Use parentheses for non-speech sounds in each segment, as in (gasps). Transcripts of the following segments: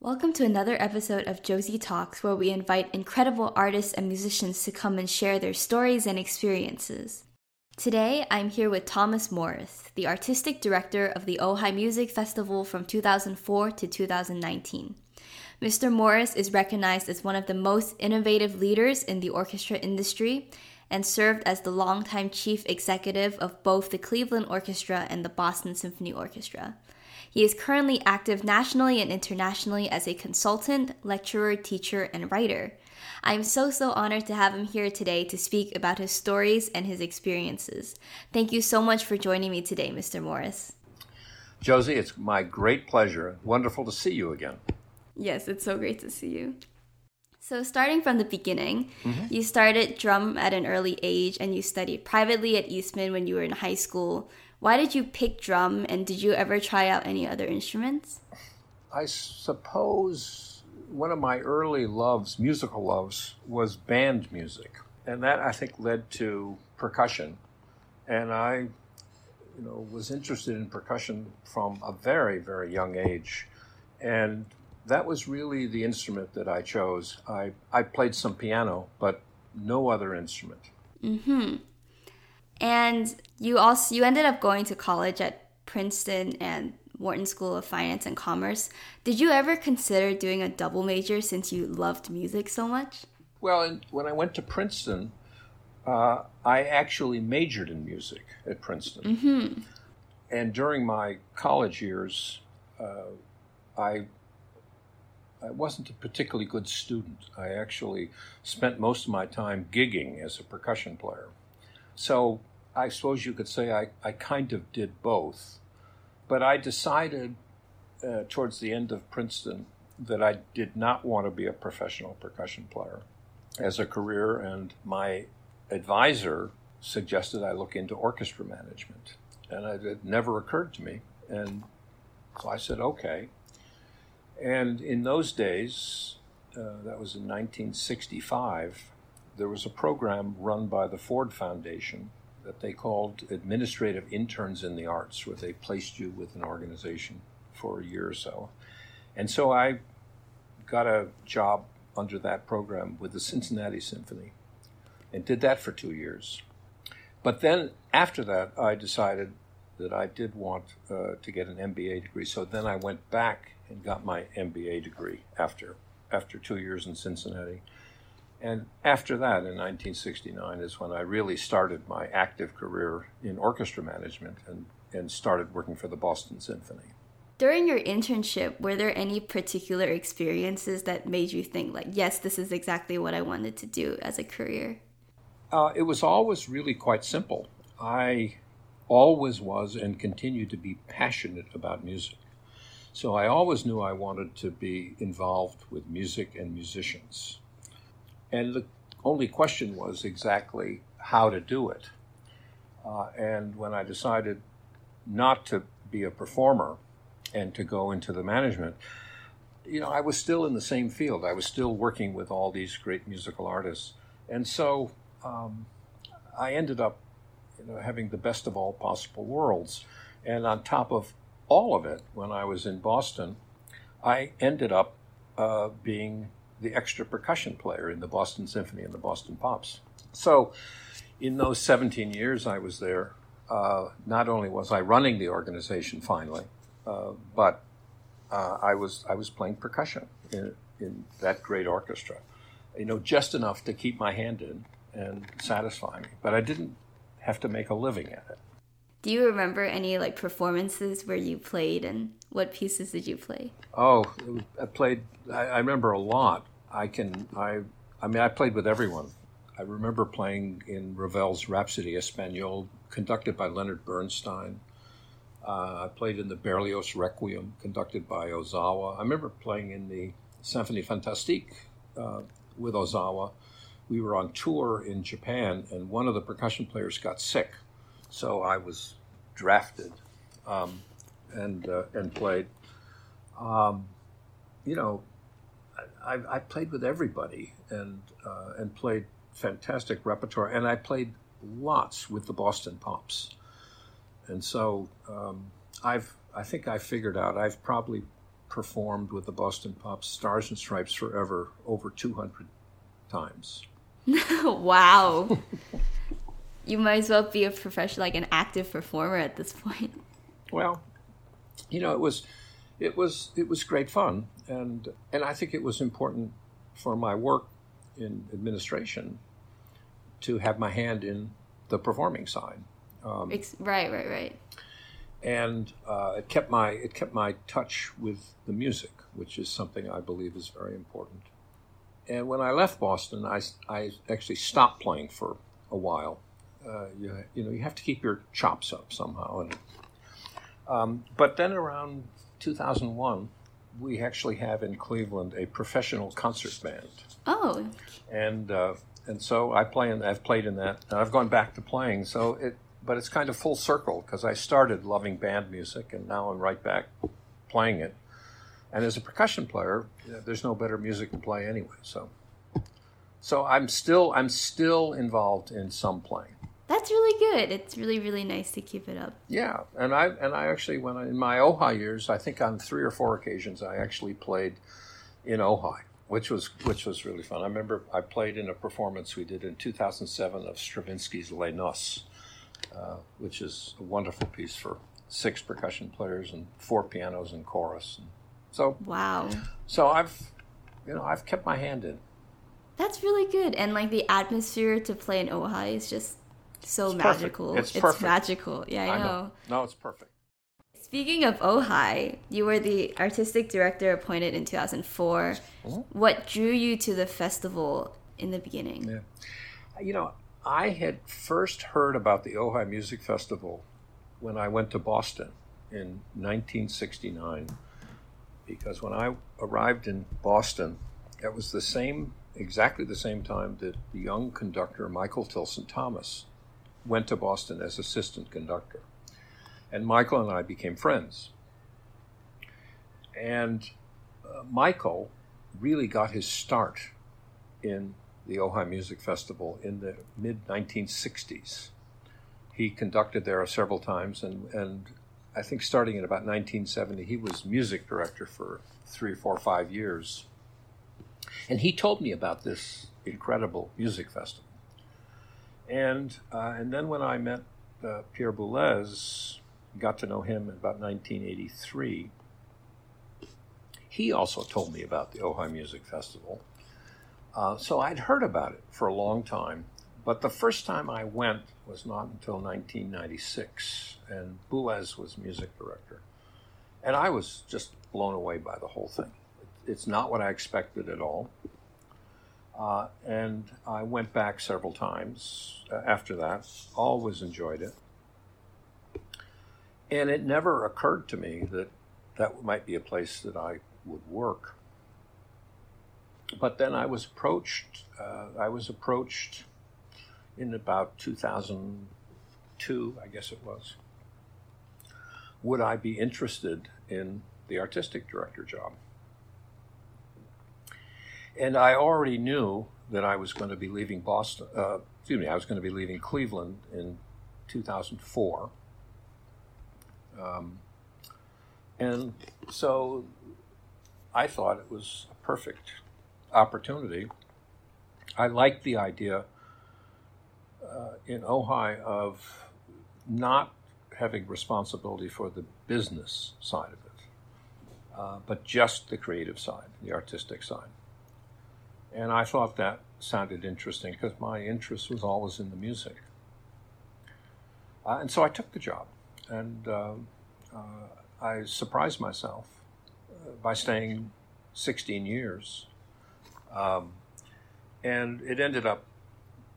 Welcome to another episode of Josie Talks, where we invite incredible artists and musicians to come and share their stories and experiences. Today, I'm here with Thomas Morris, the artistic director of the Ojai Music Festival from 2004 to 2019. Mr. Morris is recognized as one of the most innovative leaders in the orchestra industry and served as the longtime chief executive of both the Cleveland Orchestra and the Boston Symphony Orchestra. He is currently active nationally and internationally as a consultant, lecturer, teacher, and writer. I am so, so honored to have him here today to speak about his stories and his experiences. Thank you so much for joining me today, Mr. Morris. Josie, it's my great pleasure. Wonderful to see you again. Yes, it's so great to see you. So, starting from the beginning, mm-hmm. you started drum at an early age and you studied privately at Eastman when you were in high school. Why did you pick drum and did you ever try out any other instruments? I suppose one of my early loves, musical loves, was band music. And that I think led to percussion. And I, you know, was interested in percussion from a very, very young age. And that was really the instrument that I chose. I, I played some piano, but no other instrument. Mm-hmm. And you also you ended up going to college at Princeton and Wharton School of Finance and Commerce. Did you ever consider doing a double major since you loved music so much? Well, when I went to Princeton, uh, I actually majored in music at Princeton. Mm-hmm. And during my college years, uh, I I wasn't a particularly good student. I actually spent most of my time gigging as a percussion player. So I suppose you could say I, I kind of did both. But I decided uh, towards the end of Princeton that I did not want to be a professional percussion player as a career, and my advisor suggested I look into orchestra management. And it never occurred to me. And so I said, okay. And in those days, uh, that was in 1965, there was a program run by the Ford Foundation that they called administrative interns in the arts, where they placed you with an organization for a year or so. And so I got a job under that program with the Cincinnati Symphony and did that for two years. But then after that, I decided that I did want uh, to get an MBA degree. So then I went back and got my MBA degree after after two years in Cincinnati. And after that, in 1969, is when I really started my active career in orchestra management and, and started working for the Boston Symphony. During your internship, were there any particular experiences that made you think, like, yes, this is exactly what I wanted to do as a career? Uh, it was always really quite simple. I always was and continue to be passionate about music. So I always knew I wanted to be involved with music and musicians. And the only question was exactly how to do it. Uh, and when I decided not to be a performer and to go into the management, you know, I was still in the same field. I was still working with all these great musical artists. And so um, I ended up you know, having the best of all possible worlds. And on top of all of it, when I was in Boston, I ended up uh, being the extra percussion player in the Boston Symphony and the Boston Pops. So, in those 17 years I was there, uh, not only was I running the organization finally, uh, but uh, I was I was playing percussion in, in that great orchestra, you know, just enough to keep my hand in and satisfy me. But I didn't have to make a living at it. Do you remember any like performances where you played and what pieces did you play? Oh, I played. I, I remember a lot. I can. I. I mean, I played with everyone. I remember playing in Ravel's Rhapsody Espagnole, conducted by Leonard Bernstein. Uh, I played in the Berlioz Requiem, conducted by Ozawa. I remember playing in the Symphonie Fantastique uh, with Ozawa. We were on tour in Japan, and one of the percussion players got sick so I was drafted um, and uh, and played. Um, you know, I, I, played with everybody and uh, and played fantastic repertoire, and I played lots with the Boston Pops. And so um, I've I think I figured out I've probably performed with the Boston Pops Stars and Stripes Forever over 200 times. (laughs) wow. you might as well be a professional, like an active performer at this point. Well, you know, it was, it was, it was great fun, and and I think it was important for my work in administration to have my hand in the performing side. Um, right, right, right. And uh, it kept my it kept my touch with the music, which is something I believe is very important. And when I left Boston, I, I actually stopped playing for a while. Uh, you, you know, you have to keep your chops up somehow. And, um, but then around 2001, we actually have in Cleveland a professional concert band. Oh. And uh, and so I play and I've played in that. And I've gone back to playing. So it, but it's kind of full circle because I started loving band music and now I'm right back playing it. And as a percussion player, there's no better music to play anyway. So, so I'm still I'm still involved in some playing. That's really good. It's really really nice to keep it up. Yeah, and I and I actually when I, in my Ojai years, I think on three or four occasions I actually played in Ojai which was which was really fun. I remember I played in a performance we did in 2007 of Stravinsky's Les Noces, uh, which is a wonderful piece for six percussion players and four pianos and chorus. And so wow. So I've you know I've kept my hand in. That's really good, and like the atmosphere to play in Ojai is just so it's magical. Perfect. It's, it's perfect. magical. Yeah, I, I know. know. No, it's perfect. Speaking of Ojai, you were the artistic director appointed in 2004. Mm-hmm. What drew you to the festival in the beginning? Yeah. You know, I had first heard about the Ojai Music Festival when I went to Boston in 1969 because when I arrived in Boston, it was the same, exactly the same time that the young conductor Michael Tilson Thomas went to Boston as assistant conductor and Michael and I became friends. And uh, Michael really got his start in the Ojai Music Festival in the mid 1960s. He conducted there several times, and, and I think starting in about 1970, he was music director for three, four, five years. And he told me about this incredible music festival. And, uh, and then when I met uh, Pierre Boulez, got to know him in about 1983. He also told me about the Ojai Music Festival. Uh, so I'd heard about it for a long time, but the first time I went was not until 1996, and Boulez was music director. And I was just blown away by the whole thing. It's not what I expected at all. Uh, and I went back several times uh, after that, always enjoyed it. And it never occurred to me that that might be a place that I would work. But then I was approached. Uh, I was approached in about 2002, I guess it was. Would I be interested in the artistic director job? And I already knew that I was going to be leaving Boston. Uh, excuse me, I was going to be leaving Cleveland in 2004 um, and so I thought it was a perfect opportunity. I liked the idea uh, in Ojai of not having responsibility for the business side of it, uh, but just the creative side, the artistic side. And I thought that sounded interesting because my interest was always in the music. Uh, and so I took the job and uh, uh, I surprised myself uh, by staying 16 years. Um, and it ended up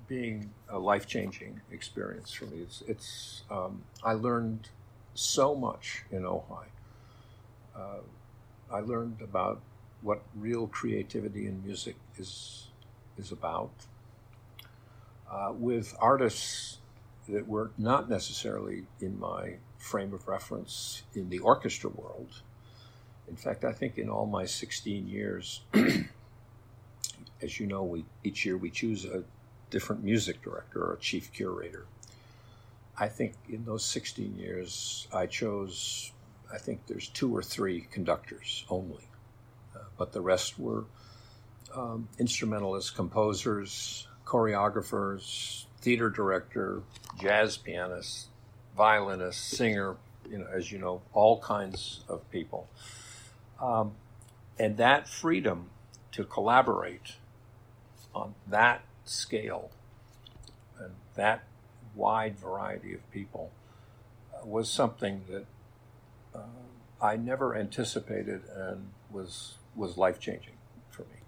being a life changing experience for me. It's, it's um, I learned so much in Ojai. Uh, I learned about what real creativity in music is is about. Uh, with artists that were not necessarily in my frame of reference in the orchestra world. In fact, I think in all my 16 years, (clears throat) as you know, we, each year we choose a different music director or a chief curator. I think in those 16 years, I chose I think there's two or three conductors only, but the rest were um, instrumentalists, composers, choreographers, theater director, jazz pianist, violinist, singer, you know, as you know, all kinds of people. Um, and that freedom to collaborate on that scale and that wide variety of people uh, was something that uh, I never anticipated and was was life changing for me.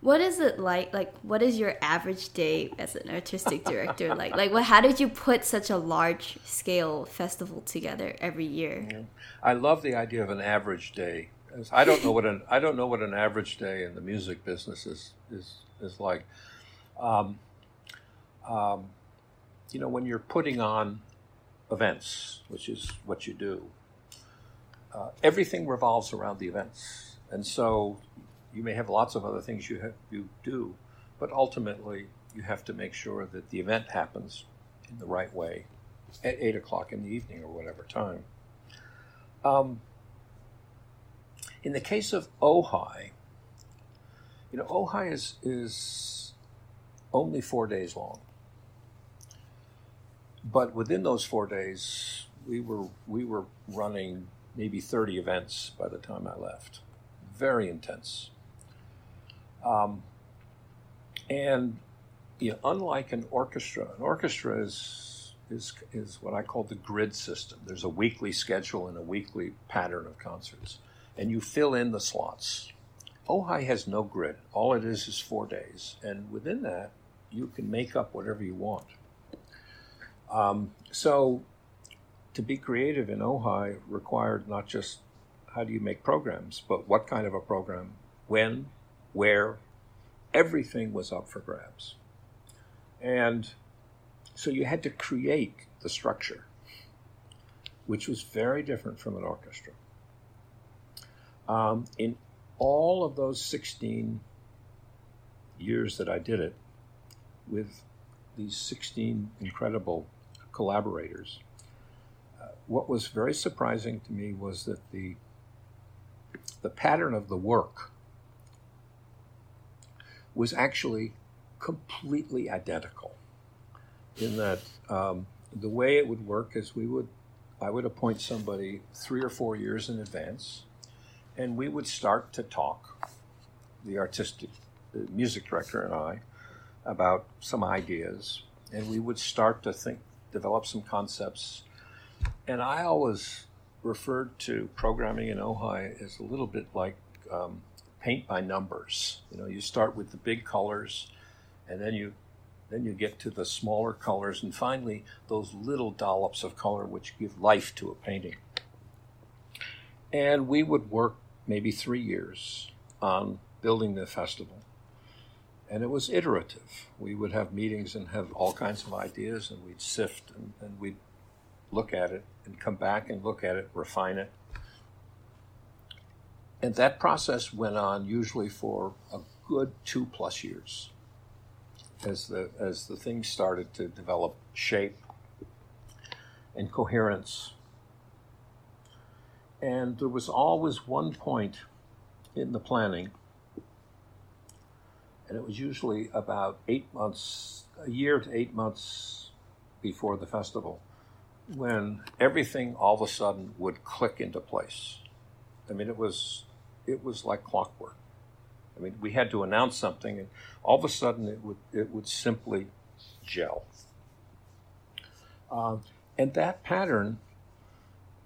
What is it like? Like, what is your average day as an artistic director like? Like, what? How did you put such a large scale festival together every year? Yeah. I love the idea of an average day. I don't know what an I don't know what an average day in the music business is is is like. Um, um, you know, when you're putting on events, which is what you do, uh, everything revolves around the events, and so you may have lots of other things you have, you do, but ultimately you have to make sure that the event happens in the right way at eight o'clock in the evening or whatever time. Um, in the case of Ojai, you know, Ojai is is only four days long, but within those four days, we were we were running maybe 30 events by the time I left. Very intense. Um, and you know, unlike an orchestra, an orchestra is, is, is what I call the grid system. There's a weekly schedule and a weekly pattern of concerts, and you fill in the slots. Ojai has no grid. All it is is four days, and within that, you can make up whatever you want. Um, so to be creative in Ojai required not just how do you make programs, but what kind of a program, when, where, everything was up for grabs. And so you had to create the structure, which was very different from an orchestra. Um, in all of those 16 years that I did it, with these 16 incredible collaborators, what was very surprising to me was that the the pattern of the work was actually completely identical in that um, the way it would work is we would I would appoint somebody three or four years in advance, and we would start to talk, the artistic the music director and I, about some ideas, and we would start to think, develop some concepts, and I always referred to programming in Ojai as a little bit like um, paint by numbers. You know, you start with the big colors, and then you then you get to the smaller colors, and finally those little dollops of color which give life to a painting. And we would work maybe three years on building the festival. And it was iterative. We would have meetings and have all kinds of ideas, and we'd sift and, and we'd look at it and come back and look at it, refine it. And that process went on usually for a good two plus years as the, as the thing started to develop shape and coherence. And there was always one point in the planning, and it was usually about eight months, a year to eight months before the festival when everything all of a sudden would click into place. I mean, it was it was like clockwork. I mean, we had to announce something, and all of a sudden it would it would simply gel. Uh, and that pattern,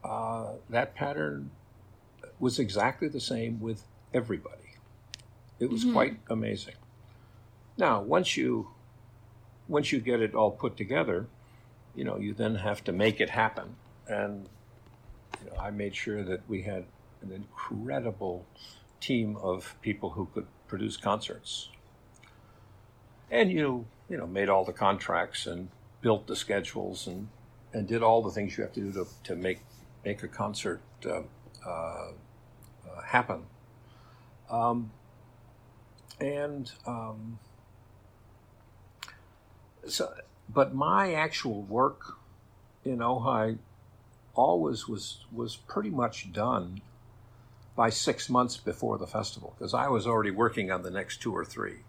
uh, that pattern was exactly the same with everybody. It was mm-hmm. quite amazing. Now, once you once you get it all put together, you know, you then have to make it happen. And you know, I made sure that we had an incredible team of people who could produce concerts. And you, you know, made all the contracts and built the schedules and, and did all the things you have to do to, to make make a concert uh, uh, happen. Um, and um, so but my actual work in Ojai always was was pretty much done by six months before the festival because I was already working on the next two or three.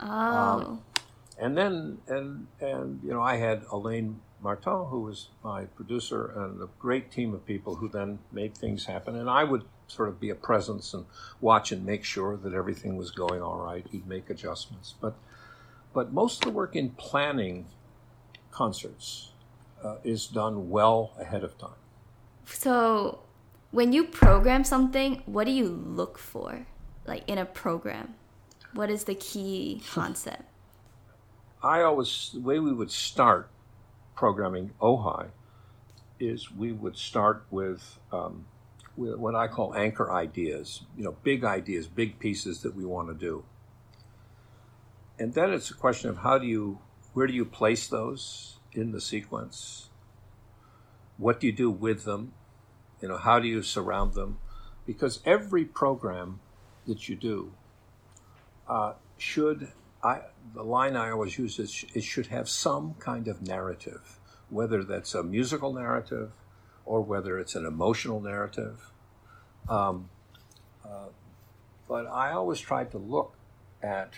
Oh. Um, and then and and you know I had Elaine Martin, who was my producer, and a great team of people who then made things happen. And I would sort of be a presence and watch and make sure that everything was going all right. He'd make adjustments, but but most of the work in planning concerts uh, is done well ahead of time. So, when you program something, what do you look for, like in a program? What is the key (laughs) concept? I always the way we would start programming Ojai is we would start with, um, with what I call anchor ideas. You know, big ideas, big pieces that we want to do, and then it's a question of how do you where do you place those in the sequence? What do you do with them? You know, how do you surround them? Because every program that you do uh, should, I, the line I always use is it should have some kind of narrative, whether that's a musical narrative or whether it's an emotional narrative. Um, uh, but I always tried to look at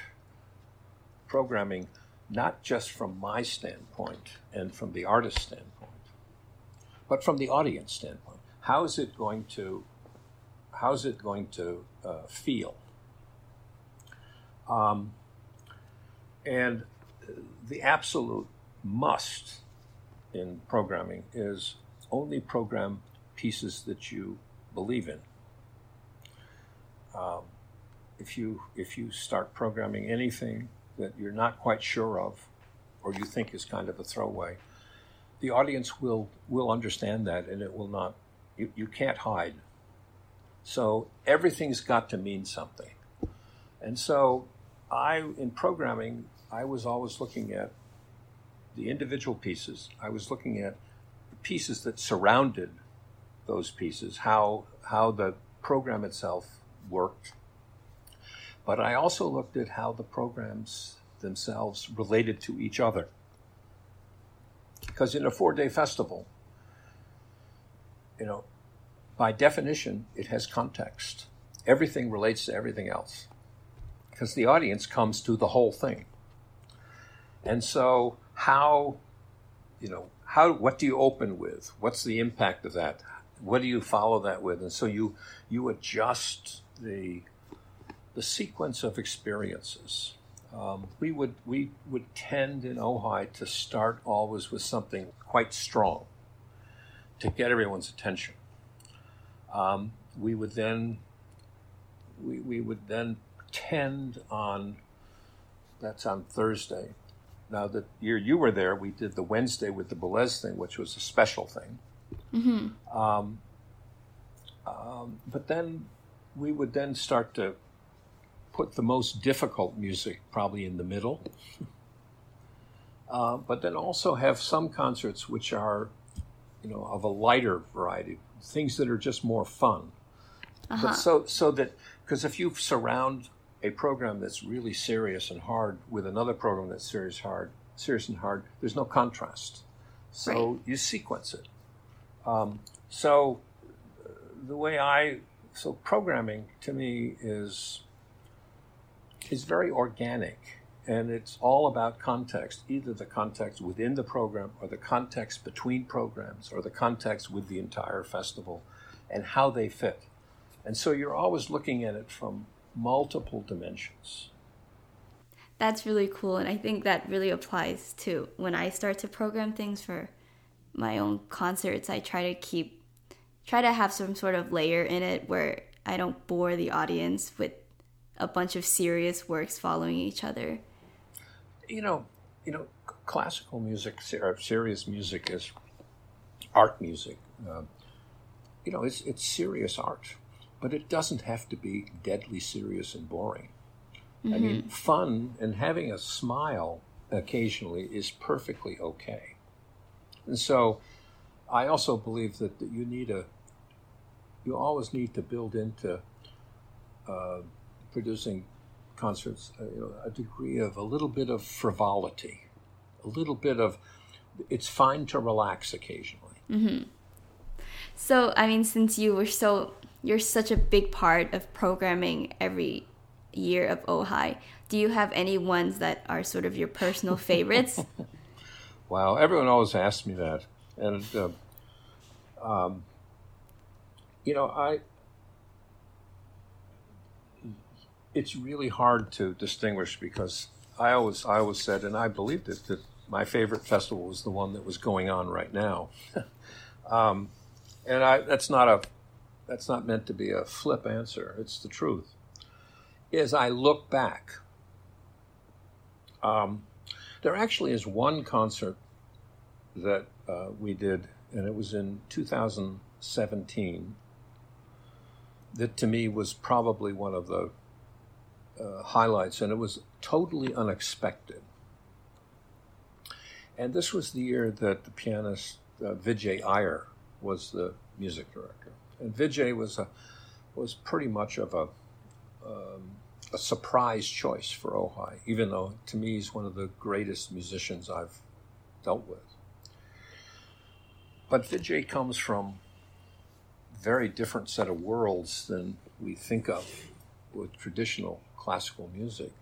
programming not just from my standpoint and from the artist standpoint, but from the audience standpoint. How is it going to, how is it going to uh, feel? Um, and the absolute must in programming is only program pieces that you believe in. Um, if you if you start programming anything that you're not quite sure of, or you think is kind of a throwaway, the audience will will understand that, and it will not. You, you can't hide. So everything's got to mean something, and so I in programming I was always looking at the individual pieces. I was looking at the pieces that surrounded those pieces, how how the program itself worked, but I also looked at how the programs themselves related to each other. Because in a four day festival, you know, by definition, it has context. Everything relates to everything else. Because the audience comes to the whole thing. And so, how, you know, how, what do you open with? What's the impact of that? What do you follow that with? And so you, you adjust the the sequence of experiences. Um, we would we would tend in Ojai to start always with something quite strong to get everyone's attention. Um, we would then we, we would then tend on that's on Thursday. Now the year you were there, we did the Wednesday with the Boulez thing, which was a special thing. Mm-hmm. Um, um, but then we would then start to put the most difficult music probably in the middle. (laughs) uh, but then also have some concerts which are, you know, of a lighter variety, things that are just more fun. Uh-huh. But so so that because if you surround a program that's really serious and hard with another program that's serious hard serious and hard, there's no contrast. So right. you sequence it. Um, so the way I so programming to me is is very organic and it's all about context, either the context within the program or the context between programs or the context with the entire festival and how they fit. And so you're always looking at it from multiple dimensions. That's really cool. And I think that really applies to when I start to program things for my own concerts. I try to keep, try to have some sort of layer in it where I don't bore the audience with a bunch of serious works following each other. You know, you know, classical music, serious music is art music. Uh, you know, it's it's serious art, but it doesn't have to be deadly serious and boring. Mm-hmm. I mean, fun and having a smile occasionally is perfectly okay. And so, I also believe that, that you need a, you always need to build into uh, producing concerts, uh, you know, a degree of a little bit of frivolity, a little bit of. It's fine to relax occasionally. Mm-hmm. So, I mean, since you were so, you're such a big part of programming every year of Ojai, do you have any ones that are sort of your personal favorites? (laughs) wow, everyone always asks me that. And, uh, um, you know, I, it's really hard to distinguish because I always, I always said, and I believed it, that my favorite festival was the one that was going on right now. (laughs) um, and I, that's not a, that's not meant to be a flip answer. It's the truth. As I look back, um, there actually is one concert that uh, we did, and it was in 2017. That to me was probably one of the uh, highlights, and it was totally unexpected. And this was the year that the pianist uh, Vijay Iyer was the music director, and Vijay was a was pretty much of a um, a surprise choice for Ojai, even though to me he's one of the greatest musicians I've dealt with. But Vijay comes from very different set of worlds than we think of with traditional classical music.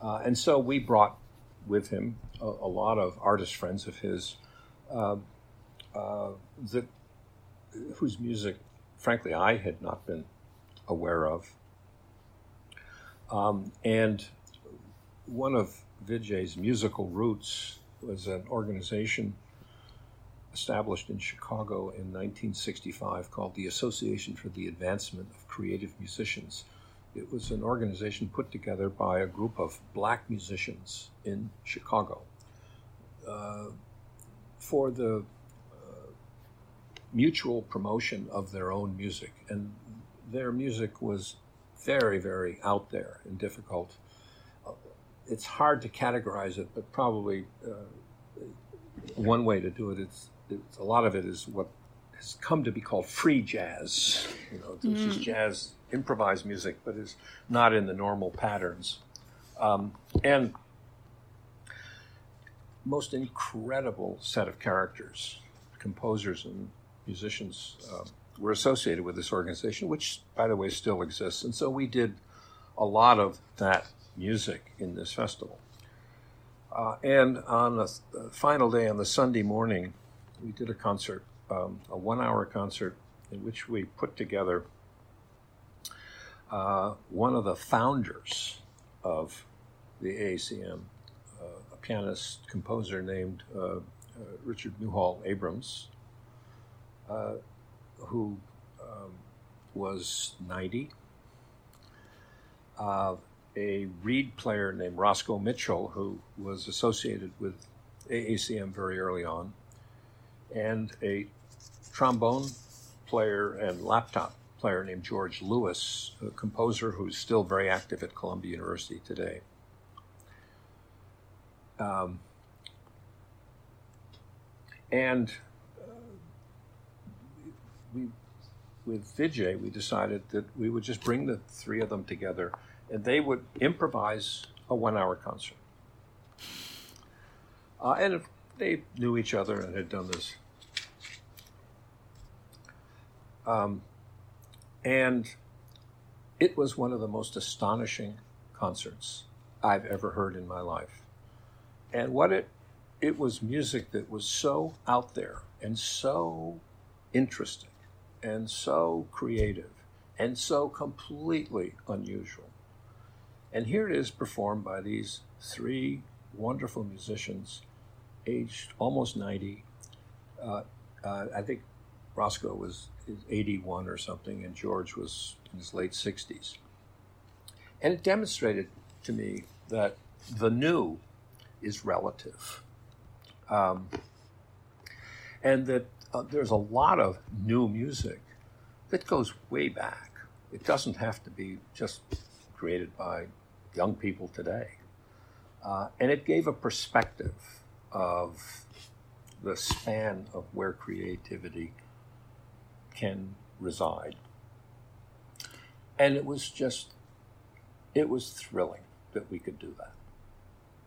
Uh, and so we brought with him a, a lot of artist friends of his uh, uh, that whose music, frankly, I had not been aware of. Um, and one of Vijay's musical roots was an organization established in Chicago in 1965 called the Association for the Advancement of Creative Musicians. It was an organization put together by a group of black musicians in Chicago uh, for the uh, mutual promotion of their own music. And their music was very, very out there and difficult. Uh, it's hard to categorize it, but probably uh, one way to do it is it's, a lot of it is what has come to be called free jazz. You know, this mm. is jazz improvised music, but is not in the normal patterns. Um, and most incredible set of characters, composers and musicians. Uh, were associated with this organization, which, by the way, still exists. And so we did a lot of that music in this festival. Uh, and on the final day, on the Sunday morning, we did a concert, um, a one hour concert, in which we put together uh, one of the founders of the AACM, uh, a pianist composer named uh, uh, Richard Muhal Abrams, uh, who um, was 90, uh, a reed player named Roscoe Mitchell, who was associated with AACM very early on, and a trombone player and laptop player named George Lewis, a composer who's still very active at Columbia University today. Um, and we, with Vijay, we decided that we would just bring the three of them together and they would improvise a one hour concert. Uh, and they knew each other and had done this. Um, and it was one of the most astonishing concerts I've ever heard in my life. And what it it was music that was so out there and so interesting and so creative and so completely unusual. And here it is performed by these three wonderful musicians, aged almost 90. Uh, uh, I think Roscoe was 81 or something, and George was in his late 60s. And it demonstrated to me that the new is relative. Um, and that uh, there's a lot of new music that goes way back. It doesn't have to be just created by young people today. Uh, and it gave a perspective of the span of where creativity can reside. And it was just, it was thrilling that we could do that.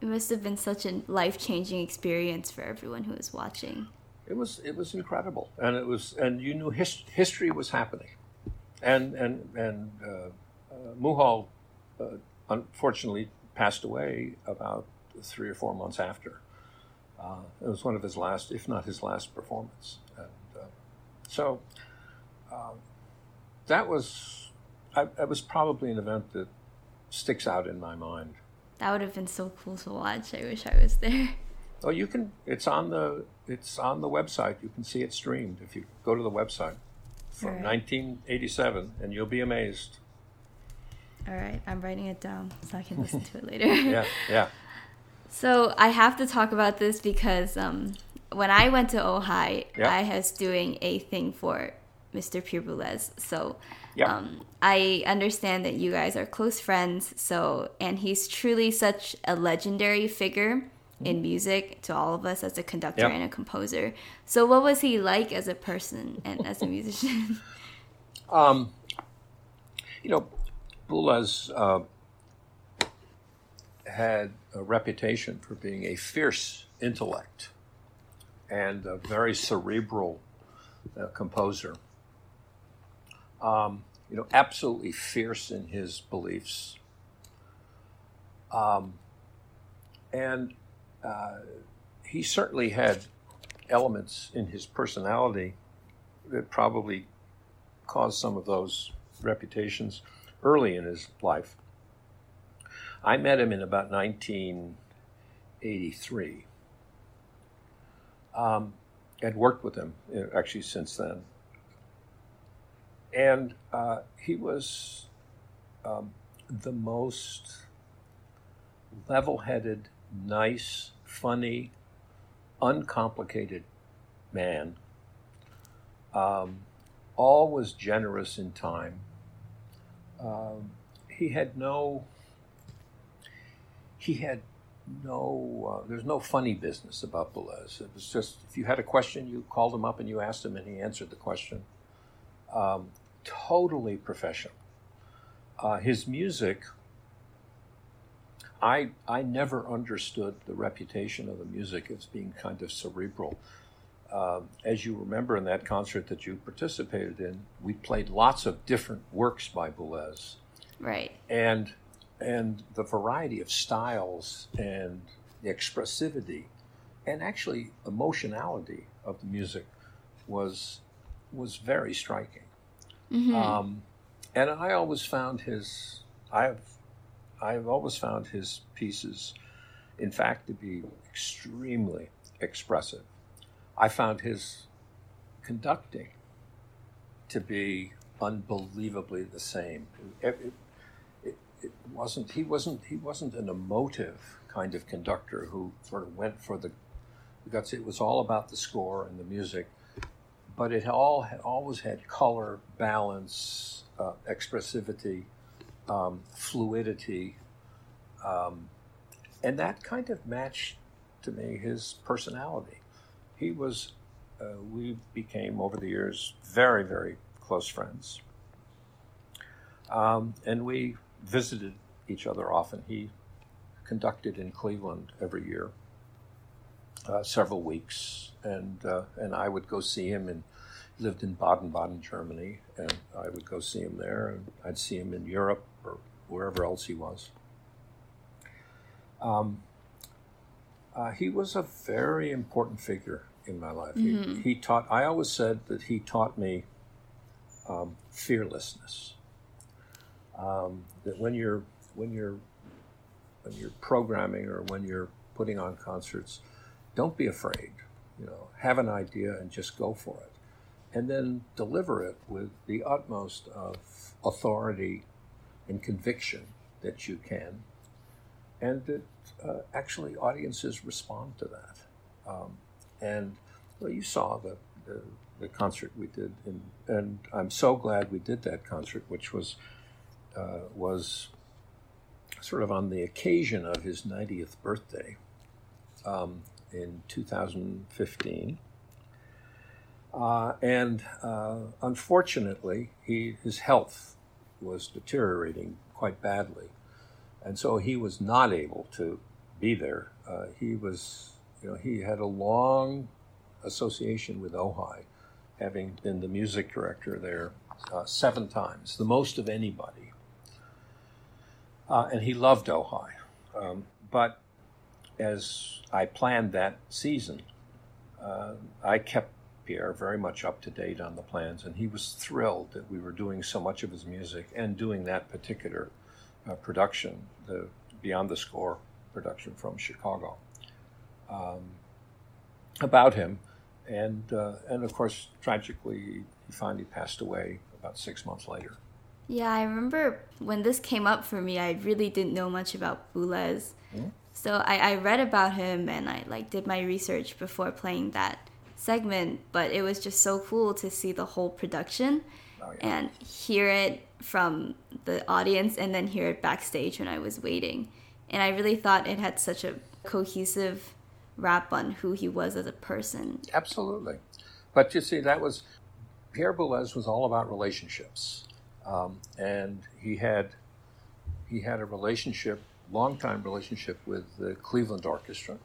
It must have been such a life changing experience for everyone who was watching. it was it was incredible, and it was and you knew his, history was happening, and and and uh, uh, Muhal uh, unfortunately passed away about three or four months after. Uh, it was one of his last, if not his last, performance, and uh, so um, that was I, that was probably an event that sticks out in my mind. That would have been so cool to watch. I wish I was there. Oh, you can. It's on the. It's on the website. You can see it streamed if you go to the website from right. 1987, and you'll be amazed. All right, I'm writing it down so I can listen to it (laughs) later. yeah, yeah. So I have to talk about this because um, when I went to Ojai, yeah. I was doing a thing for Mr. Pierre Boulez. So Yep. Um, I understand that you guys are close friends. So, and he's truly such a legendary figure mm-hmm. in music to all of us as a conductor yep. and a composer. So, what was he like as a person and as a (laughs) musician? um, you know, Boulez uh, had a reputation for being a fierce intellect and a very cerebral uh, composer um, you know, absolutely fierce in his beliefs. Um, and uh, he certainly had elements in his personality that probably caused some of those reputations early in his life. I met him in about 1983 um, and worked with him uh, actually since then. And uh, he was um, the most level headed, nice, funny, uncomplicated man. Um, always generous in time. Um, he had no. He had no. Uh, there's no funny business about Boulez. It was just if you had a question, you called him up and you asked him, and he answered the question. Um, totally professional. Uh, his music, I I never understood the reputation of the music as being kind of cerebral. Uh, as you remember in that concert that you participated in, we played lots of different works by Boulez. Right. And and the variety of styles and the expressivity and actually emotionality of the music was was very striking. Mm-hmm. Um, and I always found his, I've, I've always found his pieces, in fact, to be extremely expressive. I found his conducting to be unbelievably the same. It, it, it, wasn't he wasn't he wasn't an emotive kind of conductor who sort of went for the guts. It was all about the score and the music but it all had, always had color, balance, uh, expressivity, um, fluidity, um, and that kind of matched to me his personality. He was, uh, we became over the years very, very close friends, um, and we visited each other often. He conducted in Cleveland every year uh, several weeks, and uh, and I would go see him. And lived in Baden-Baden, Germany, and I would go see him there, and I'd see him in Europe or wherever else he was. Um, uh, he was a very important figure in my life. Mm-hmm. He, he, taught. I always said that he taught me um, fearlessness. Um, that when you're when you're when you're programming or when you're putting on concerts, don't be afraid. You know, have an idea and just go for it, and then deliver it with the utmost of authority and conviction that you can, and that uh, actually audiences respond to that. Um, and well, you saw the, the, the concert we did, in, and I'm so glad we did that concert, which was uh, was sort of on the occasion of his 90th birthday. Um, in 2015. Uh, and uh, unfortunately, he, his health was deteriorating quite badly. And so he was not able to be there. Uh, he was, you know, he had a long association with Ojai, having been the music director there uh, seven times, the most of anybody. Uh, and he loved Ojai. Um, but as I planned that season, uh, I kept Pierre very much up to date on the plans, and he was thrilled that we were doing so much of his music and doing that particular uh, production, the Beyond the Score production from Chicago, um, about him. And, uh, and of course, tragically, he finally passed away about six months later. Yeah, I remember when this came up for me, I really didn't know much about Boulez. Mm-hmm. So I, I read about him and I like did my research before playing that segment, but it was just so cool to see the whole production oh, yeah. and hear it from the audience and then hear it backstage when I was waiting. And I really thought it had such a cohesive wrap on who he was as a person. Absolutely. But you see, that was Pierre Boulez was all about relationships. Um, and he had he had a relationship, long time relationship with the Cleveland Orchestra,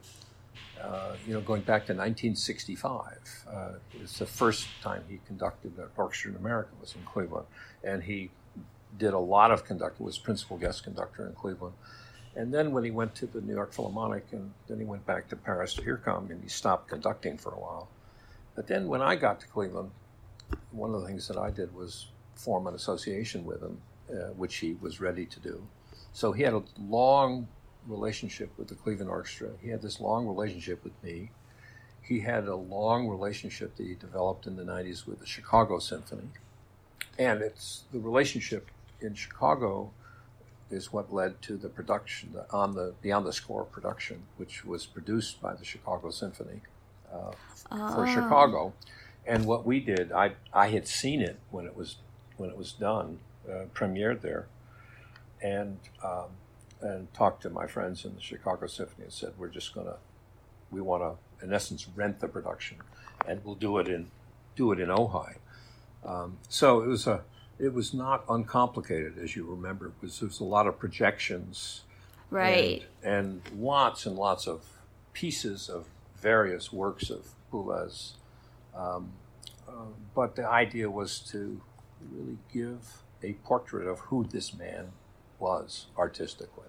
uh, you know, going back to 1965. Uh, it's the first time he conducted an orchestra in America was in Cleveland, and he did a lot of conducting. Was principal guest conductor in Cleveland, and then when he went to the New York Philharmonic, and then he went back to Paris to IRCAM, and he stopped conducting for a while. But then when I got to Cleveland, one of the things that I did was form an association with him, uh, which he was ready to do. So he had a long relationship with the Cleveland Orchestra. He had this long relationship with me. He had a long relationship that he developed in the 90s with the Chicago Symphony. And it's the relationship in Chicago is what led to the production on the Beyond the Score production, which was produced by the Chicago Symphony uh, oh. for Chicago. And what we did, I I had seen it when it was when it was done, uh, premiered there, and um, and talked to my friends in the Chicago Symphony and said, we're just gonna, we want to, in essence, rent the production, and we'll do it in, do it in Ojai. Um, so it was a, it was not uncomplicated, as you remember, because there was a lot of projections, right, and, and lots and lots of pieces of various works of Boulez. Um, uh, but the idea was to really give a portrait of who this man was artistically.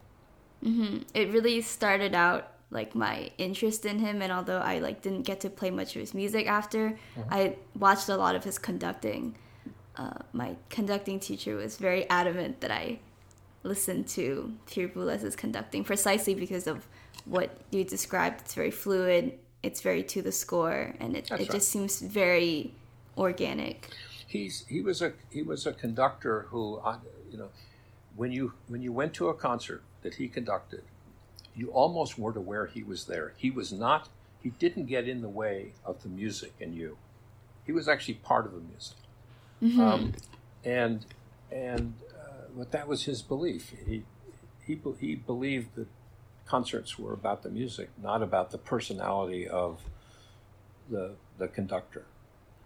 Mm-hmm. It really started out like my interest in him, and although I like didn't get to play much of his music after, mm-hmm. I watched a lot of his conducting. Uh, my conducting teacher was very adamant that I listen to Pierre Boulez's conducting precisely because of what you described. It's very fluid. It's very to the score, and it, it right. just seems very organic. He's he was a he was a conductor who, you know, when you when you went to a concert that he conducted, you almost weren't aware he was there. He was not. He didn't get in the way of the music and you. He was actually part of the music, mm-hmm. um, and and uh, but that was his belief. He he he believed that concerts were about the music, not about the personality of the the conductor.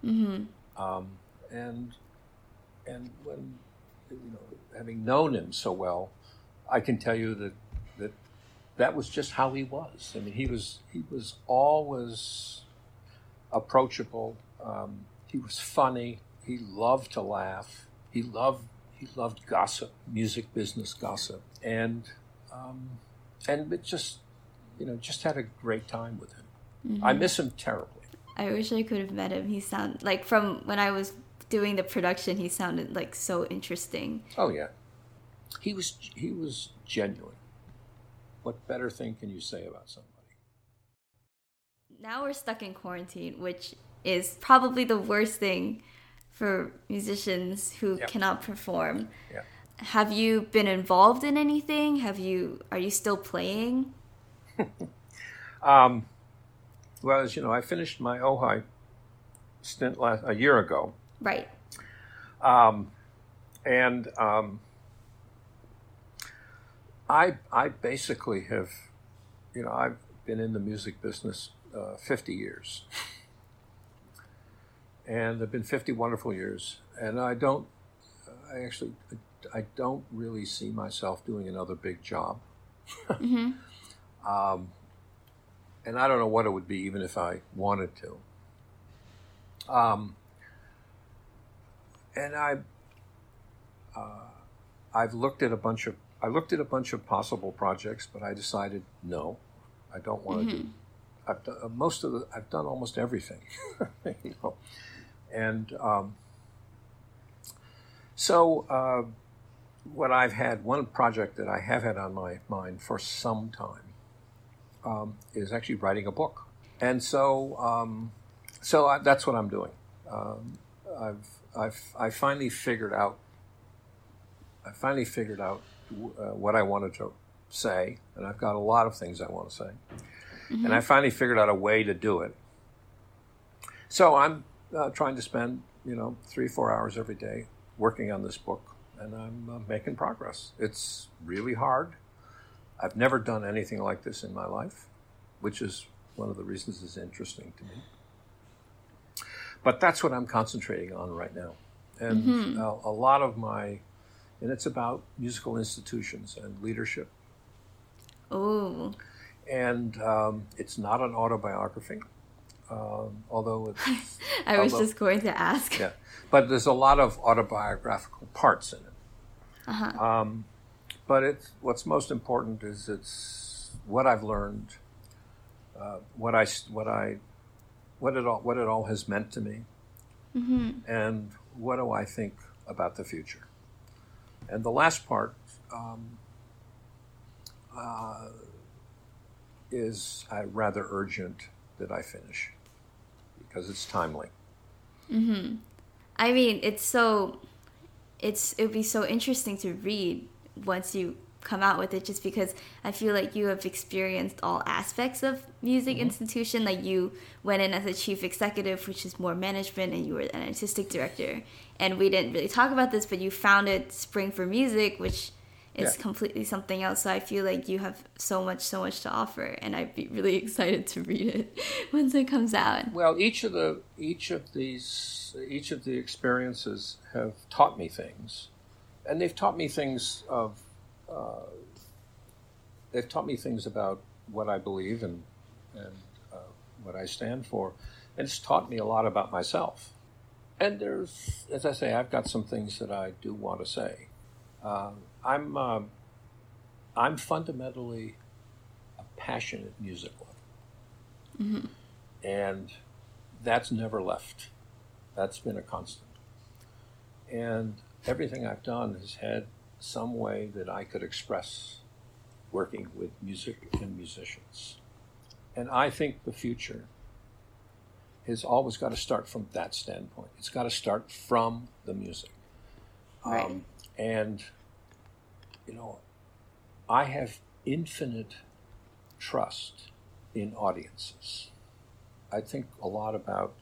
Mm-hmm. Um, and and when you know, having known him so well, I can tell you that that that was just how he was. I mean, he was he was always approachable. Um, he was funny. He loved to laugh. He loved he loved gossip, music business gossip, and um, and it just you know just had a great time with him. Mm-hmm. I miss him terribly. I wish I could have met him. He sound like from when I was doing the production, he sounded like so interesting. Oh yeah, he was he was genuine. What better thing can you say about somebody? Now we're stuck in quarantine, which is probably the worst thing for musicians who yep. cannot perform. Yeah. Have you been involved in anything? Have you are you still playing? (laughs) um, well, as you know, I finished my Ojai stint last a year ago, Right. Um, and um, I I basically have, you know, I've been in the music business uh, 50 years, and have been 50 wonderful years, and I don't, I actually, I don't really see myself doing another big job. mm-hmm. (laughs) um, and I don't know what it would be, even if I wanted to. Um, and I, uh, I've looked at a bunch of I looked at a bunch of possible projects, but I decided no, I don't want to mm-hmm. do. I've done uh, most of the. I've done almost everything, (laughs) you know, and um, so uh, what I've had one project that I have had on my mind for some time um, is actually writing a book, and so um, so I, that's what I'm doing. Um, I've I've I finally figured out. I finally figured out uh, what I wanted to say, and I've got a lot of things I want to say, mm-hmm. and I finally figured out a way to do it. So I'm uh, trying to spend you know three four hours every day working on this book, and I'm uh, making progress. It's really hard. I've never done anything like this in my life, which is one of the reasons it's interesting to me. But that's what I'm concentrating on right now. And mm-hmm. a, a lot of my, and it's about musical institutions and leadership. Oh. And um, it's not an autobiography. Um, although it's, (laughs) I was just going to ask. Yeah, but there's a lot of autobiographical parts in it. Uh-huh. Um, but it's what's most important is it's what I've learned, uh, what I what I what it all what it all has meant to me, mm-hmm. and what do I think about the future. And the last part um, uh, is uh, rather urgent that I finish because it's timely. Mm-hmm. I mean, it's so it's it would be so interesting to read once you come out with it just because I feel like you have experienced all aspects of music mm-hmm. institution. Like you went in as a chief executive, which is more management, and you were an artistic director. And we didn't really talk about this, but you founded Spring for Music, which is yeah. completely something else. So I feel like you have so much, so much to offer, and I'd be really (laughs) excited to read it (laughs) once it comes out. Well, each of the each of these each of the experiences have taught me things, and they've taught me things of uh, they've taught me things about what I believe and and uh, what I stand for, and it's taught me a lot about myself. And there's, as I say, I've got some things that I do want to say. Uh, I'm um, I'm fundamentally a passionate music lover, mm-hmm. and that's never left. That's been a constant. And everything I've done has had some way that I could express working with music and musicians. And I think the future has always got to start from that standpoint. It's got to start from the music. Right. Um, and, you know, I have infinite trust in audiences. I think a lot about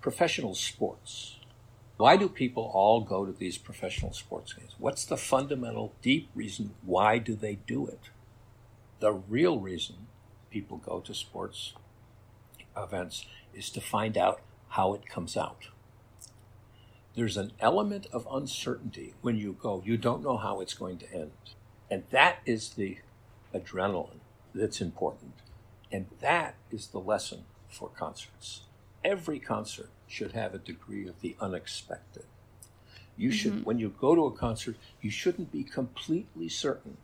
professional sports. Why do people all go to these professional sports games? What's the fundamental, deep reason? Why do they do it? The real reason people go to sports events is to find out how it comes out. There's an element of uncertainty when you go. You don't know how it's going to end. And that is the adrenaline that's important. And that is the lesson for concerts every concert should have a degree of the unexpected. You should, mm-hmm. when you go to a concert, you shouldn't be completely certain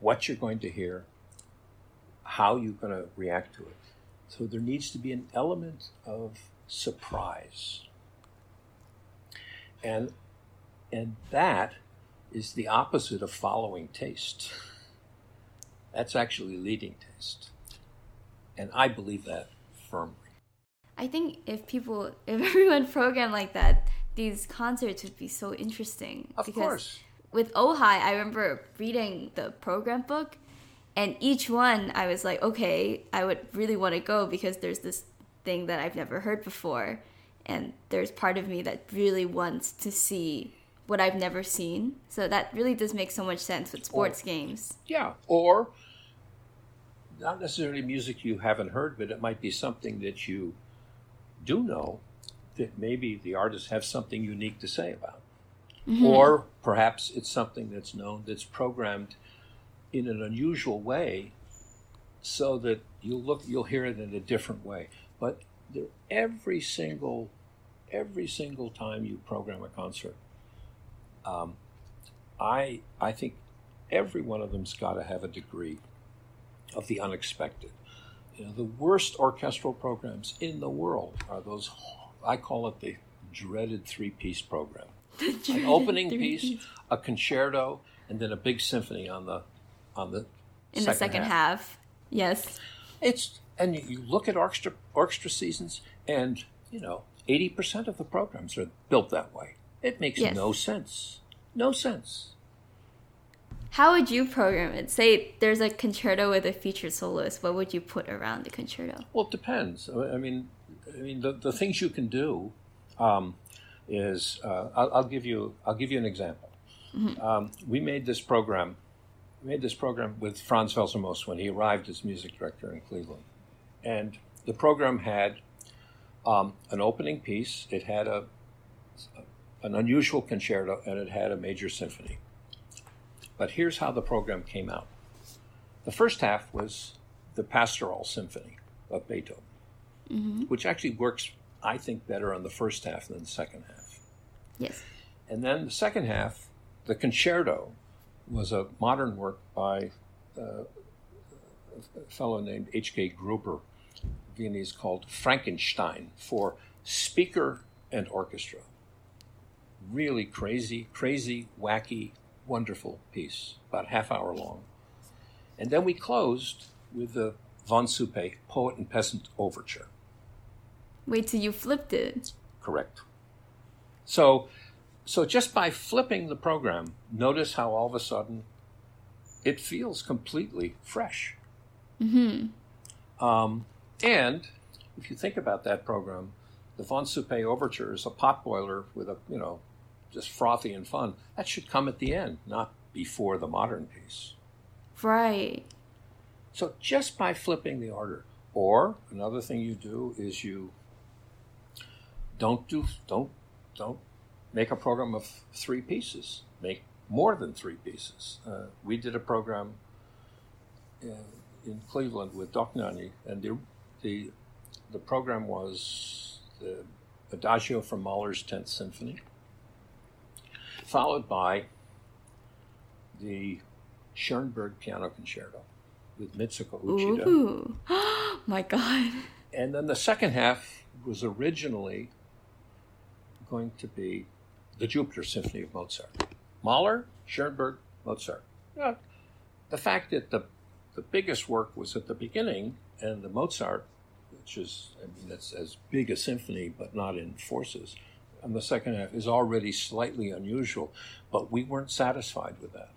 what you're going to hear, how you're going to react to it. So there needs to be an element of surprise. And, and that is the opposite of following taste. That's actually leading taste. And I believe that firmly. I think if people, (laughs) if everyone programmed like that, these concerts would be so interesting. Of because course. With Ojai, I remember reading the program book, and each one I was like, okay, I would really want to go because there's this thing that I've never heard before, and there's part of me that really wants to see what I've never seen. So that really does make so much sense with sports or, games. Yeah, or not necessarily music you haven't heard, but it might be something that you do know that maybe the artists have something unique to say about. Mm-hmm. Or perhaps it's something that's known that's programmed in an unusual way so that you'll look you'll hear it in a different way. But there, every single every single time you program a concert, um, I I think every one of them's got to have a degree of the unexpected. You know, the worst orchestral programs in the world are those. I call it the dreaded three-piece program. (laughs) An opening piece, a concerto, and then a big symphony on the on the in the second half. half. Yes, it's and you look at orchestra orchestra seasons, and you know, eighty percent of the programs are built that way. It makes yes. no sense. No sense. How would you program it? Say there's a concerto with a featured soloist. What would you put around the concerto? Well, it depends. I mean, I mean the, the things you can do um, is uh, I'll, I'll, give you I'll give you an example. Mm-hmm. Um, we made this program. We made this program with Franz Welser-Most when he arrived as music director in Cleveland, and the program had um, an opening piece. It had a an unusual concerto, and it had a major symphony. But here's how the program came out. The first half was the Pastoral Symphony of Beethoven, mm-hmm. which actually works, I think, better on the first half than the second half. Yes. And then the second half, the concerto, was a modern work by uh, a fellow named H.K. Gruber, Viennese, called Frankenstein for speaker and orchestra. Really crazy, crazy, wacky, wonderful piece, about half hour long. And then we closed with the Von Suppé Poet and Peasant Overture. Wait till you flipped it. Correct. So, so just by flipping the program, notice how all of a sudden it feels completely fresh. Mm-hmm. Um, and if you think about that program, the Von Suppé Overture is a potboiler with a you know just frothy and fun. That should come at the end, not before the modern piece. Right. So just by flipping the order, or another thing you do is you don't do don't don't make a program of three pieces. Make more than three pieces. Uh, we did a program in, uh, in Cleveland with Dohnányi, and the the the program was the Adagio from Mahler's Tenth Symphony followed by the Schoenberg Piano Concerto with Mitsuko Uchida. Ooh. (gasps) My God. And then the second half was originally going to be the Jupiter Symphony of Mozart. Mahler, Schoenberg, Mozart. Yeah. The fact that the, the biggest work was at the beginning and the Mozart, which is, I mean, it's as big a symphony but not in forces, and the second half is already slightly unusual, but we weren't satisfied with that.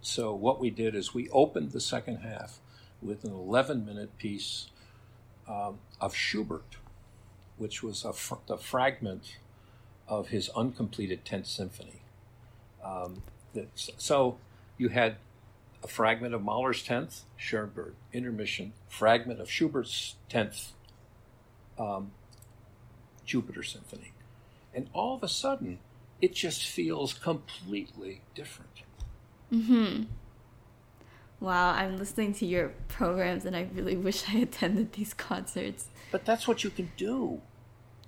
So what we did is we opened the second half with an 11 minute piece um, of Schubert, which was a fr- the fragment of his uncompleted 10th symphony. Um, so you had a fragment of Mahler's 10th, Schoenberg, intermission, fragment of Schubert's 10th, um, Jupiter Symphony. And all of a sudden, it just feels completely different. Mm-hmm. Wow, I'm listening to your programs, and I really wish I attended these concerts. But that's what you can do,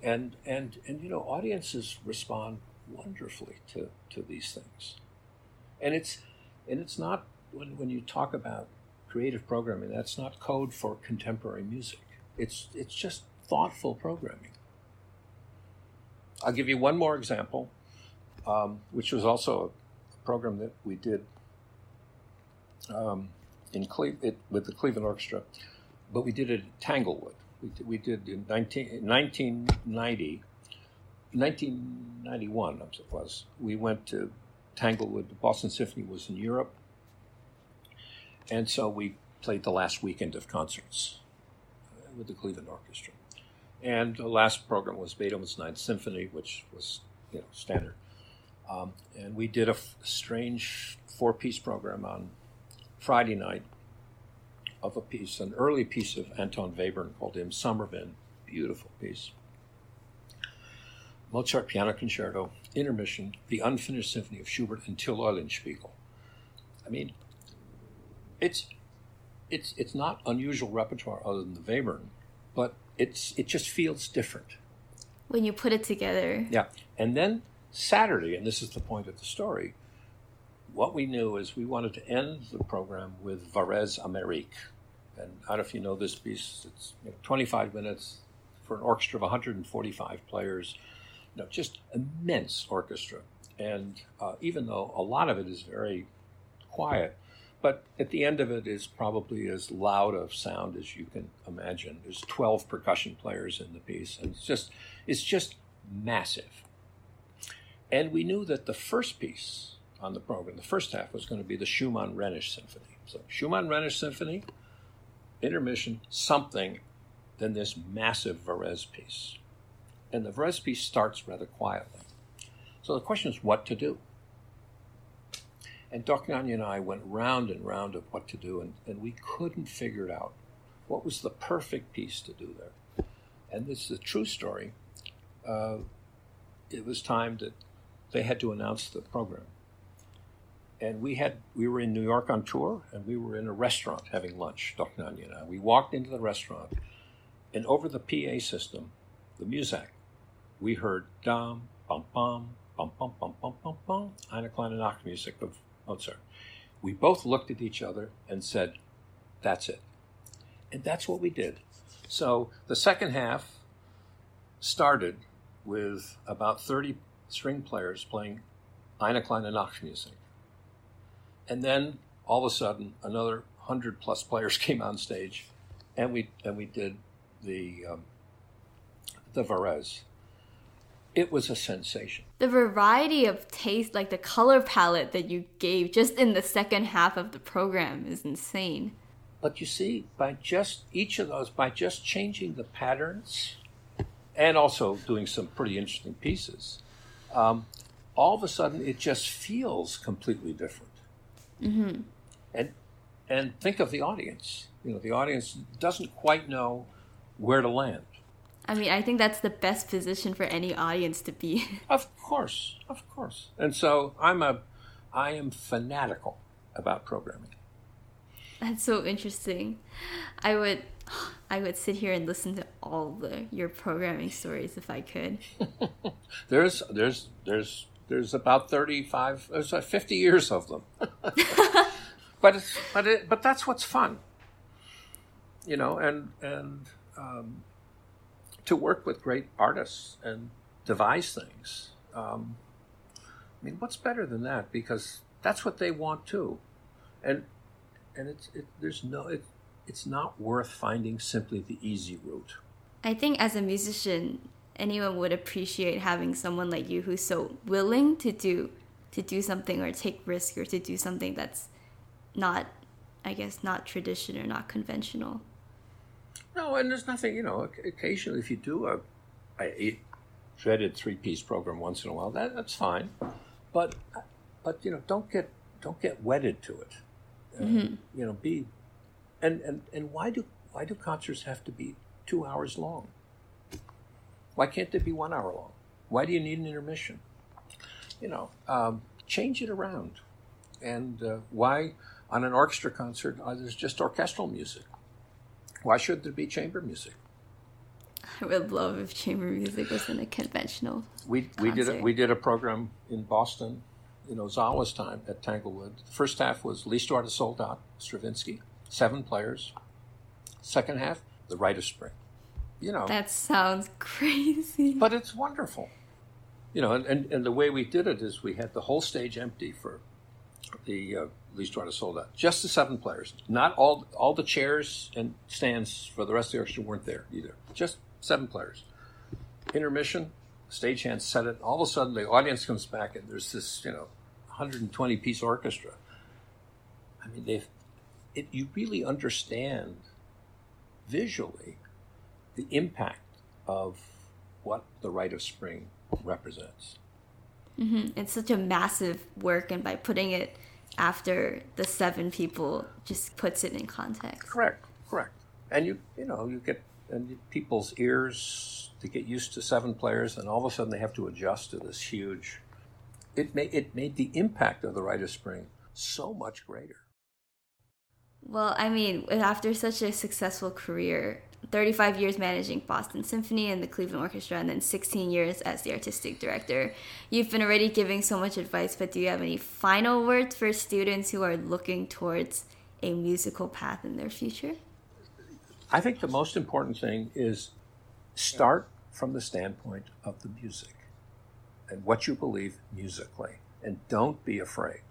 and and and you know, audiences respond wonderfully to to these things, and it's and it's not when when you talk about creative programming, that's not code for contemporary music. It's it's just thoughtful programming. I'll give you one more example, um, which was also a program that we did um, in Cle- it, with the Cleveland Orchestra, but we did it at Tanglewood. We did, we did in 19, 1990, 1991 it was. We went to Tanglewood. The Boston Symphony was in Europe, and so we played the last weekend of concerts with the Cleveland Orchestra. And the last program was Beethoven's Ninth Symphony, which was you know standard. Um, and we did a f- strange four-piece program on Friday night of a piece, an early piece of Anton Webern called Im Sommerwind. Beautiful piece. Mozart Piano Concerto, Intermission, the Unfinished Symphony of Schubert, and Till Eulenspiegel. I mean, it's it's it's not unusual repertoire other than the Webern, but it's it just feels different when you put it together. Yeah, and then Saturday, and this is the point of the story. What we knew is we wanted to end the program with Varese Amérique. And I don't know if you know this piece, it's you know, 25 minutes for an orchestra of 145 players. You know, just immense orchestra. And uh, even though a lot of it is very quiet, but at the end of it is probably as loud of sound as you can imagine. There's 12 percussion players in the piece, and it's just it's just massive. And we knew that the first piece on the program, the first half, was going to be the Schumann Rhenish Symphony. So Schumann Rhenish Symphony, intermission, something, then this massive Varese piece. And the Varese piece starts rather quietly. So the question is what to do. And Dohnányi and I went round and round of what to do, and, and we couldn't figure it out. What was the perfect piece to do there? And this is a true story. Uh, it was time that they had to announce the program. And we had we were in New York on tour, and we were in a restaurant having lunch. Dohnányi and I. We walked into the restaurant, and over the PA system, the music, we heard dum bum bum bum bum bum bum bum bum Eine kleine Nachtmusik of Mozart. We both looked at each other and said, "That's it," and that's what we did. So the second half started with about 30 string players playing Eine kleine Nachtmusik. And then all of a sudden, another 100 plus players (laughs) came on stage, and we, and we did the, um, the Varese. It was a sensation. The variety of taste, like the color palette that you gave just in the second half of the program, is insane. But you see, by just each of those, by just changing the patterns, and also doing some pretty interesting pieces, um, all of a sudden it just feels completely different. Mm-hmm. And and think of the audience. You know, the audience doesn't quite know where to land. I mean, I think that's the best position for any audience to be. (laughs) of course, of course. And so I'm a, I am fanatical about programming. That's so interesting. I would I would sit here and listen to all the your programming stories if I could. (laughs) there's there's there's there's about 35 there's like 50 years of them. (laughs) but it's, but it, but that's what's fun. You know, and and um, to work with great artists and devise things. Um, I mean, what's better than that? Because that's what they want too, and and it's it, there's no it, it's not worth finding simply the easy route. I think as a musician, anyone would appreciate having someone like you who's so willing to do to do something or take risk or to do something that's not I guess not tradition or not conventional. No, and there's nothing, you know, occasionally if you do a, a dreaded three piece program once in a while, that, that's fine. But but you know, don't get don't get wedded to it. Mm-hmm. You know, be and, and and why do why do concerts have to be two hours long? Why can't they be one hour long? Why do you need an intermission? You know, um, change it around. And uh, why on an orchestra concert uh, there's just orchestral music? Why should there be chamber music? I would love if chamber music was in a conventional. We we did a, we did a program in Boston, in Ozawa's time at Tanglewood. The first half was L'Histoire de Soldat, Stravinsky seven players. Second half, the Rite of Spring. You know. That sounds (laughs) crazy. But it's wonderful. You know, and, and, and the way we did it is we had the whole stage empty for the uh, L'Histoire de Soldat. Just the seven players. Not all all the chairs and stands for the rest of the orchestra weren't there either. Just seven players. Intermission, stagehand set it. All of a sudden, the audience comes back and there's this, you know, 120 piece orchestra. I mean, they've it, you really understand visually the impact of what the rite of spring represents. Mm-hmm. It's such a massive work, and by putting it after the seven people, just puts it in context. Correct, correct. And you, you know, you get and people's ears to get used to seven players, and all of a sudden they have to adjust to this huge. It made it made the impact of the rite of spring so much greater. Well, I mean, after such a successful career, 35 years managing Boston Symphony and the Cleveland Orchestra, and then 16 years as the artistic director. You've been already giving so much advice, but do you have any final words for students who are looking towards a musical path in their future? I think the most important thing is start from the standpoint of the music and what you believe musically, and don't be afraid.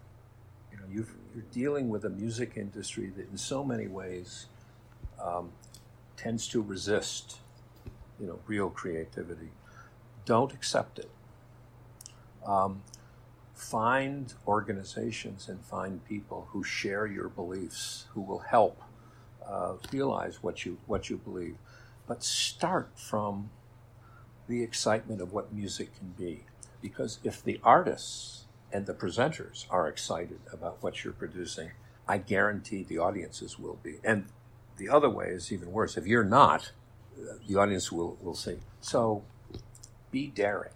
You know, you are dealing with a music industry that, in so many ways, um, tends to resist, you know, real creativity. Don't accept it. Um, find organizations and find people who share your beliefs, who will help uh, realize what you what you believe. But start from the excitement of what music can be, because if the artists and the presenters are excited about what you're producing, I guarantee the audiences will be. And the other way is even worse. If you're not, the audience will, will see. So be daring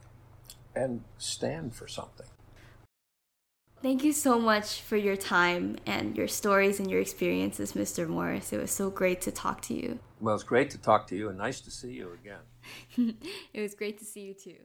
and stand for something. Thank you so much for your time and your stories and your experiences, Mr. Morris. It was so great to talk to you. Well, it's great to talk to you and nice to see you again. (laughs) it was great to see you too.